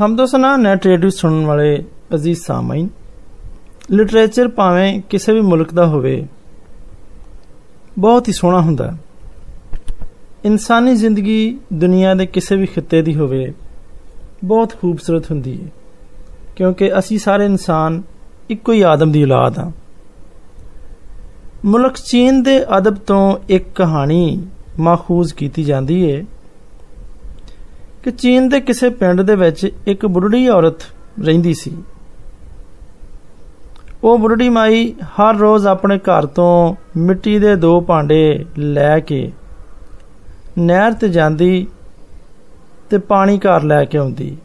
ਹਮਦੋਸਨਾ net radio ਸੁਣਨ ਵਾਲੇ ਅਜ਼ੀਜ਼ ਸਾਮਾਈਨ। Literature ਭਾਵੇਂ ਕਿਸੇ ਵੀ ਮੁਲਕ ਦਾ ਹੋਵੇ, ਬਹੁਤ ਹੀ ਸੋਹਣਾ ਹੁੰਦਾ ਹੈ। ਇਨਸਾਨੀ ਜ਼ਿੰਦਗੀ ਦੁਨੀਆ ਦੇ ਕਿਸੇ ਵੀ ਖਿੱਤੇ ਦੀ ਹੋਵੇ, ਬਹੁਤ ਖੂਬਸੂਰਤ ਹੁੰਦੀ ਹੈ। ਕਿਉਂਕਿ ਅਸੀਂ ਸਾਰੇ ਇਨਸਾਨ ਇੱਕੋ ਹੀ ਆਦਮ ਦੀ ਔਲਾਦ ਹਾਂ। ਮੁਲਕ ਚੀਨ ਦੇ ਅਦਬ ਤੋਂ ਇੱਕ ਕਹਾਣੀ ਮਾਖੂਜ਼ ਕੀਤੀ ਜਾਂਦੀ ਹੈ। ਕਿ ਚੀਨ ਦੇ ਕਿਸੇ ਪਿੰਡ ਦੇ ਵਿੱਚ ਇੱਕ ਬੁੱਢੀ ਔਰਤ ਰਹਿੰਦੀ ਸੀ। ਉਹ ਬੁੱਢੀ ਮਾਈ ਹਰ ਰੋਜ਼ ਆਪਣੇ ਘਰ ਤੋਂ ਮਿੱਟੀ ਦੇ ਦੋ ਭਾਂਡੇ ਲੈ ਕੇ ਨਹਿਰ ਤੇ ਜਾਂਦੀ ਤੇ ਪਾਣੀ ਘਰ ਲੈ ਕੇ ਆਉਂਦੀ।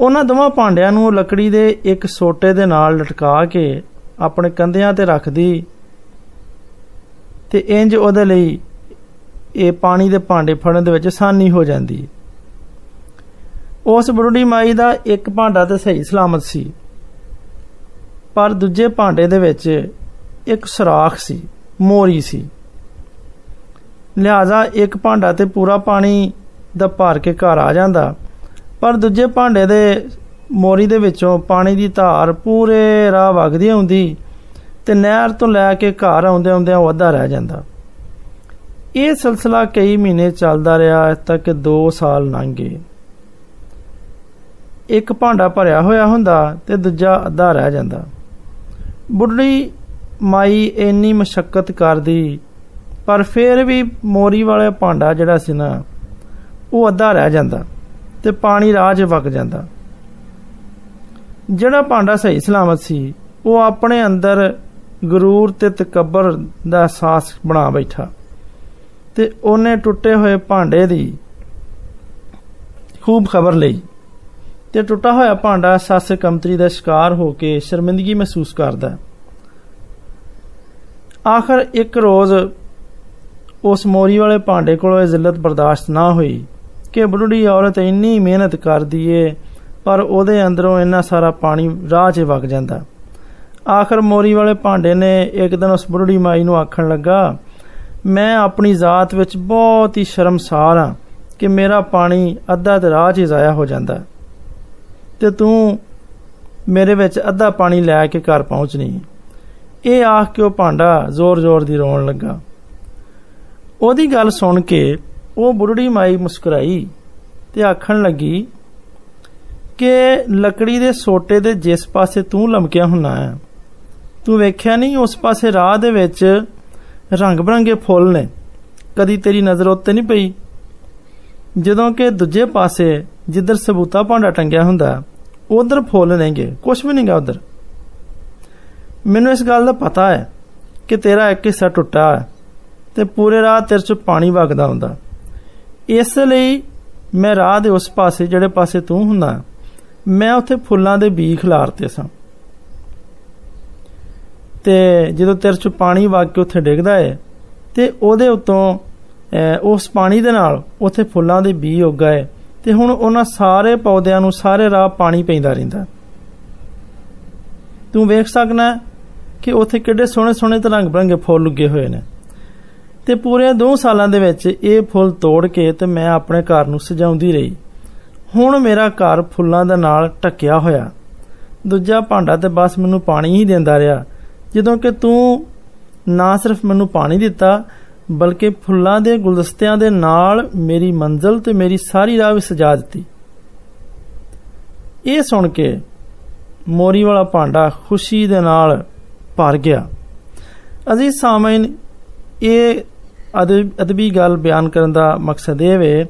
ਉਹਨਾਂ ਦੋਵਾਂ ਭਾਂਡਿਆਂ ਨੂੰ ਲੱਕੜੀ ਦੇ ਇੱਕ ਸੋਟੇ ਦੇ ਨਾਲ ਲਟਕਾ ਕੇ ਆਪਣੇ ਕੰਧਿਆਂ ਤੇ ਰੱਖਦੀ ਤੇ ਇੰਜ ਉਹਦੇ ਲਈ ਇਹ ਪਾਣੀ ਦੇ ਭਾਂਡੇ ਫੜਨ ਦੇ ਵਿੱਚ ਆਸਾਨੀ ਹੋ ਜਾਂਦੀ। ਉਸ ਬੁੱਢੀ ਮਾਈ ਦਾ ਇੱਕ ਭਾਂਡਾ ਤੇ ਸਹੀ ਸਲਾਮਤ ਸੀ। ਪਰ ਦੂਜੇ ਭਾਂਡੇ ਦੇ ਵਿੱਚ ਇੱਕ ਸਰਾਖ ਸੀ, ਮੋਰੀ ਸੀ। ਲਿਹਾਜ਼ਾ ਇੱਕ ਭਾਂਡਾ ਤੇ ਪੂਰਾ ਪਾਣੀ ਦਾ ਭਰ ਕੇ ਘਰ ਆ ਜਾਂਦਾ। ਪਰ ਦੂਜੇ ਭਾਂਡੇ ਦੇ ਮੋਰੀ ਦੇ ਵਿੱਚੋਂ ਪਾਣੀ ਦੀ ਧਾਰ ਪੂਰੇ ਰਾਹ ਵਗਦੀ ਹੁੰਦੀ ਤੇ ਨਹਿਰ ਤੋਂ ਲੈ ਕੇ ਘਰ ਆਉਂਦੇ ਆਉਂਦੇ ਉਹ ਅੱਧਾ ਰਹਿ ਜਾਂਦਾ। ਇਹ ਸਿਲਸਿਲਾ ਕਈ ਮਹੀਨੇ ਚੱਲਦਾ ਰਿਹਾ ਤੱਕ 2 ਸਾਲ ਲੰਘ ਗਏ। ਇੱਕ ਭਾਂਡਾ ਭਰਿਆ ਹੋਇਆ ਹੁੰਦਾ ਤੇ ਦੂਜਾ ਅੱਧਾ ਰਹਿ ਜਾਂਦਾ। ਬੁੱਢੀ ਮਾਈ ਇੰਨੀ ਮਸ਼ਕਤ ਕਰਦੀ, ਪਰ ਫਿਰ ਵੀ ਮੋਰੀ ਵਾਲਾ ਭਾਂਡਾ ਜਿਹੜਾ ਸੀ ਨਾ, ਉਹ ਅੱਧਾ ਰਹਿ ਜਾਂਦਾ ਤੇ ਪਾਣੀ ਰਾਹ 'ਚ ਵਗ ਜਾਂਦਾ। ਜਿਹੜਾ ਭਾਂਡਾ ਸਹੀ ਸਲਾਮਤ ਸੀ, ਉਹ ਆਪਣੇ ਅੰਦਰ ਗਰੂਰ ਤੇ ਤਕਬਰ ਦਾ ਅਹਿਸਾਸ ਬਣਾ ਬੈਠਾ ਤੇ ਉਹਨੇ ਟੁੱਟੇ ਹੋਏ ਭਾਂਡੇ ਦੀ ਖੂਬ ਖਬਰ ਲਈ। ਤੇ ਟੁੱਟਾ ਹੋਇਆ ਭਾਂਡਾ ਸੱਸ ਕੰਤਰੀ ਦਾ ਸ਼ਿਕਾਰ ਹੋ ਕੇ ਸ਼ਰਮਿੰਦਗੀ ਮਹਿਸੂਸ ਕਰਦਾ ਆਖਰ ਇੱਕ ਰੋਜ਼ ਉਸ ਮੋਰੀ ਵਾਲੇ ਭਾਂਡੇ ਕੋਲੋਂ ਇਹ ਜ਼ਿਲਤ ਬਰਦਾਸ਼ਤ ਨਾ ਹੋਈ ਕਿ ਬੁੱਢੀ ਔਰਤ ਇੰਨੀ ਮਿਹਨਤ ਕਰਦੀ ਏ, ਪਰ ਉਹਦੇ ਅੰਦਰੋਂ ਇੰਨਾ ਸਾਰਾ ਪਾਣੀ ਰਾਹ 'ਚ ਵਗ ਜਾਂਦਾ। ਆਖਰ ਮੋਰੀ ਵਾਲੇ ਭਾਂਡੇ ਨੇ ਇੱਕ ਦਿਨ ਉਸ ਬੁੱਢੀ ਮਾਈ ਨੂੰ ਆਖਣ ਲੱਗਾ, ਮੈਂ ਆਪਣੀ ਜ਼ਾਤ ਵਿੱਚ ਬਹੁਤ ਹੀ ਸ਼ਰਮਸਾਰ ਹਾਂ ਕਿ ਮੇਰਾ ਪਾਣੀ ਅੱਧਾ ਤੇ ਰਾਹ 'ਚ ਜ਼ਾਇਆ ਹੋ ਜਾਂਦਾ ਤੇ ਤੂੰ ਮੇਰੇ ਵਿੱਚ ਅੱਧਾ ਪਾਣੀ ਲੈ ਕੇ ਘਰ ਪਹੁੰਚਣੀ। ਇਹ ਆਖ ਕੇ ਉਹ ਭਾਂਡਾ ਜ਼ੋਰ-ਜ਼ੋਰ ਦੀ ਰੋਣ ਲੱਗਾ। ਉਹਦੀ ਗੱਲ ਸੁਣ ਕੇ ਉਹ ਬੁੱਢੀ ਮਾਈ ਮੁਸਕਰਾਈ ਤੇ ਆਖਣ ਲੱਗੀ, ਕਿ ਲੱਕੜੀ ਦੇ ਸੋਟੇ ਦੇ ਜਿਸ ਪਾਸੇ ਤੂੰ ਲਮਕਿਆ ਹੁੰਨਾ ਹੈ, ਤੂੰ ਵੇਖਿਆ ਨਹੀਂ ਉਸ ਪਾਸੇ ਰਾਹ ਦੇ ਵਿੱਚ ਰੰਗ ਬਰੰਗੇ ਫੁੱਲ ਨੇ? ਕਦੀ ਤੇਰੀ ਨਜ਼ਰ ਉੱਤੇ ਨਹੀਂ ਪਈ? ਜਦੋਂ ਕਿ ਦੂਜੇ ਪਾਸੇ ਜਿੱਧਰ ਸਬੂਤਾ ਭਾਂਡਾ ਟੰਗਿਆ ਹੁੰਦਾ, ਉਧਰ ਫੁੱਲ ਨਹੀਂਗੇ ਕੁਝ ਵੀ ਨਹੀਂਗਾ ਉਧਰ। ਮੈਨੂੰ ਇਸ ਗੱਲ ਦਾ ਪਤਾ ਹੈ ਕਿ ਤੇਰਾ ਇੱਕ ਹਿੱਸਾ ਟੁੱਟਾ ਹੈ ਤੇ ਪੂਰੇ ਰਾਹ ਤੇਰੇ ਚ ਪਾਣੀ ਵਗਦਾ ਹੁੰਦਾ। ਇਸ ਲਈ ਮੈਂ ਰਾਹ ਦੇ ਉਸ ਪਾਸੇ, ਜਿਹੜੇ ਪਾਸੇ ਤੂੰ ਹੁੰਦਾ, ਮੈਂ ਉੱਥੇ ਫੁੱਲਾਂ ਦੇ ਬੀਜ ਖਿਲਾਰਤੇ ਸਾਂ। ਤੇ ਜਦੋਂ ਤੇਰੇ ਚ ਪਾਣੀ ਵਗ ਕੇ ਉੱਥੇ ਡਿੱਗਦਾ ਹੈ ਤੇ ਉਹਦੇ ਉੱਤੋਂ ਉਸ ਪਾਣੀ ਦੇ ਨਾਲ ਉੱਥੇ ਫੁੱਲਾਂ ਦੇ ਬੀਜ ਉੱਗ ਗਏ ਤੇ ਹੁਣ ਉਹਨਾਂ ਸਾਰੇ ਪੌਦਿਆਂ ਨੂੰ ਸਾਰੇ ਰਾਹ ਪਾਣੀ ਪੈਂਦਾ ਰਹਿੰਦਾ। ਤੂੰ ਵੇਖ ਸਕਣਾ ਕਿ ਉੱਥੇ ਕਿੱਡੇ ਸੋਹਣੇ ਸੋਹਣੇ ਤੇ ਰੰਗ ਬਰੰਗੇ ਫੁੱਲ ਉੱਗੇ ਹੋਏ ਨੇ। ਤੇ ਪੂਰੇ 2 ਸਾਲਾਂ ਦੇ ਵਿੱਚ ਇਹ ਫੁੱਲ ਤੋੜ ਕੇ ਤੇ ਮੈਂ ਆਪਣੇ ਘਰ ਨੂੰ ਸਜਾਉਂਦੀ ਰਹੀ। ਹੁਣ ਮੇਰਾ ਘਰ ਫੁੱਲਾਂ ਦੇ ਨਾਲ ਟੱਕਿਆ ਹੋਇਆ। ਦੂਜਾ ਭਾਂਡਾ ਤੇ ਬਸ ਮੈਨੂੰ ਪਾਣੀ ਹੀ ਦਿੰਦਾ ਰਿਹਾ। ਜਦੋਂ ਕਿ ਤੂੰ ਨਾ ਸਿਰਫ ਮੈਨੂੰ ਪਾਣੀ ਦਿੱਤਾ ਬਲਕਿ ਫੁੱਲਾਂ ਦੇ ਗੁਲਦਸਤਿਆਂ ਦੇ ਨਾਲ ਮੇਰੀ ਮੰਜ਼ਲ ਤੇ ਮੇਰੀ ਸਾਰੀ ਰਾਹ ਵੀ ਸਜਾ ਦਿੱਤੀ। ਇਹ ਸੁਣ ਕੇ ਮੋਰੀ ਵਾਲਾ ਭਾਂਡਾ ਖੁਸ਼ੀ ਦੇ ਨਾਲ ਭਰ ਗਿਆ। ਅਜ਼ੀਜ਼ ਸਾਮਈਨ ਇਹ ਅਦਬੀ ਗੱਲ ਬਿਆਨ ਕਰਨ ਦਾ ਮਕਸਦ ਇਹ ਵੇ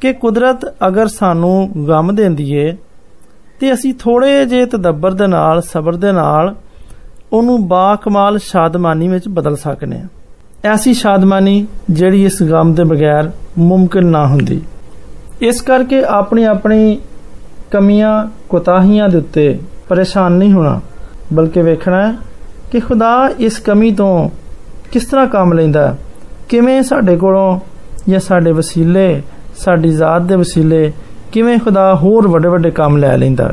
ਕਿ ਕੁਦਰਤ ਅਗਰ ਸਾਨੂੰ ਗਮ ਦਿੰਦੀ ਏ ਤੇ ਅਸੀਂ ਥੋੜੇ ਜੇ ਤਦੱਬਰ ਦੇ ਨਾਲ, ਸਬਰ ਦੇ ਨਾਲ ਉਹਨੂੰ ਬਾ ਕਮਾਲ ਸ਼ਾਦਮਾਨੀ ਵਿੱਚ ਬਦਲ ਸਕਨੇ ਆ। ਐਸੀ ਸ਼ਾਦਮਾਨੀ ਜਿਹੜੀ ਇਸ ਗਮ ਦੇ ਬਗੈਰ ਮੁਮਕਿਨ ਨਾ ਹੁੰਦੀ ਇਸ ਕਰਕੇ ਆਪਣੀ ਆਪਣੀ ਕਮੀਆਂ ਕੋਤਾਹੀਆਂ ਦੇ ਉੱਤੇ ਪਰੇਸ਼ਾਨ ਨਹੀਂ ਹੋਣਾ ਬਲਕਿ ਵੇਖਣਾ ਹੈ ਕਿ ਖੁਦਾ ਇਸ ਕਮੀ ਤੋਂ ਕਿਸ ਤਰ੍ਹਾਂ ਕੰਮ ਲੈਂਦਾ ਕਿਵੇਂ ਸਾਡੇ ਕੋਲੋਂ ਜਾਂ ਸਾਡੇ ਵਸੀਲੇ ਸਾਡੀ ਜ਼ਾਤ ਦੇ ਵਸੀਲੇ ਕਿਵੇਂ ਖੁਦਾ ਹੋਰ ਵੱਡੇ ਵੱਡੇ ਕੰਮ ਲੈ ਲੈਂਦਾ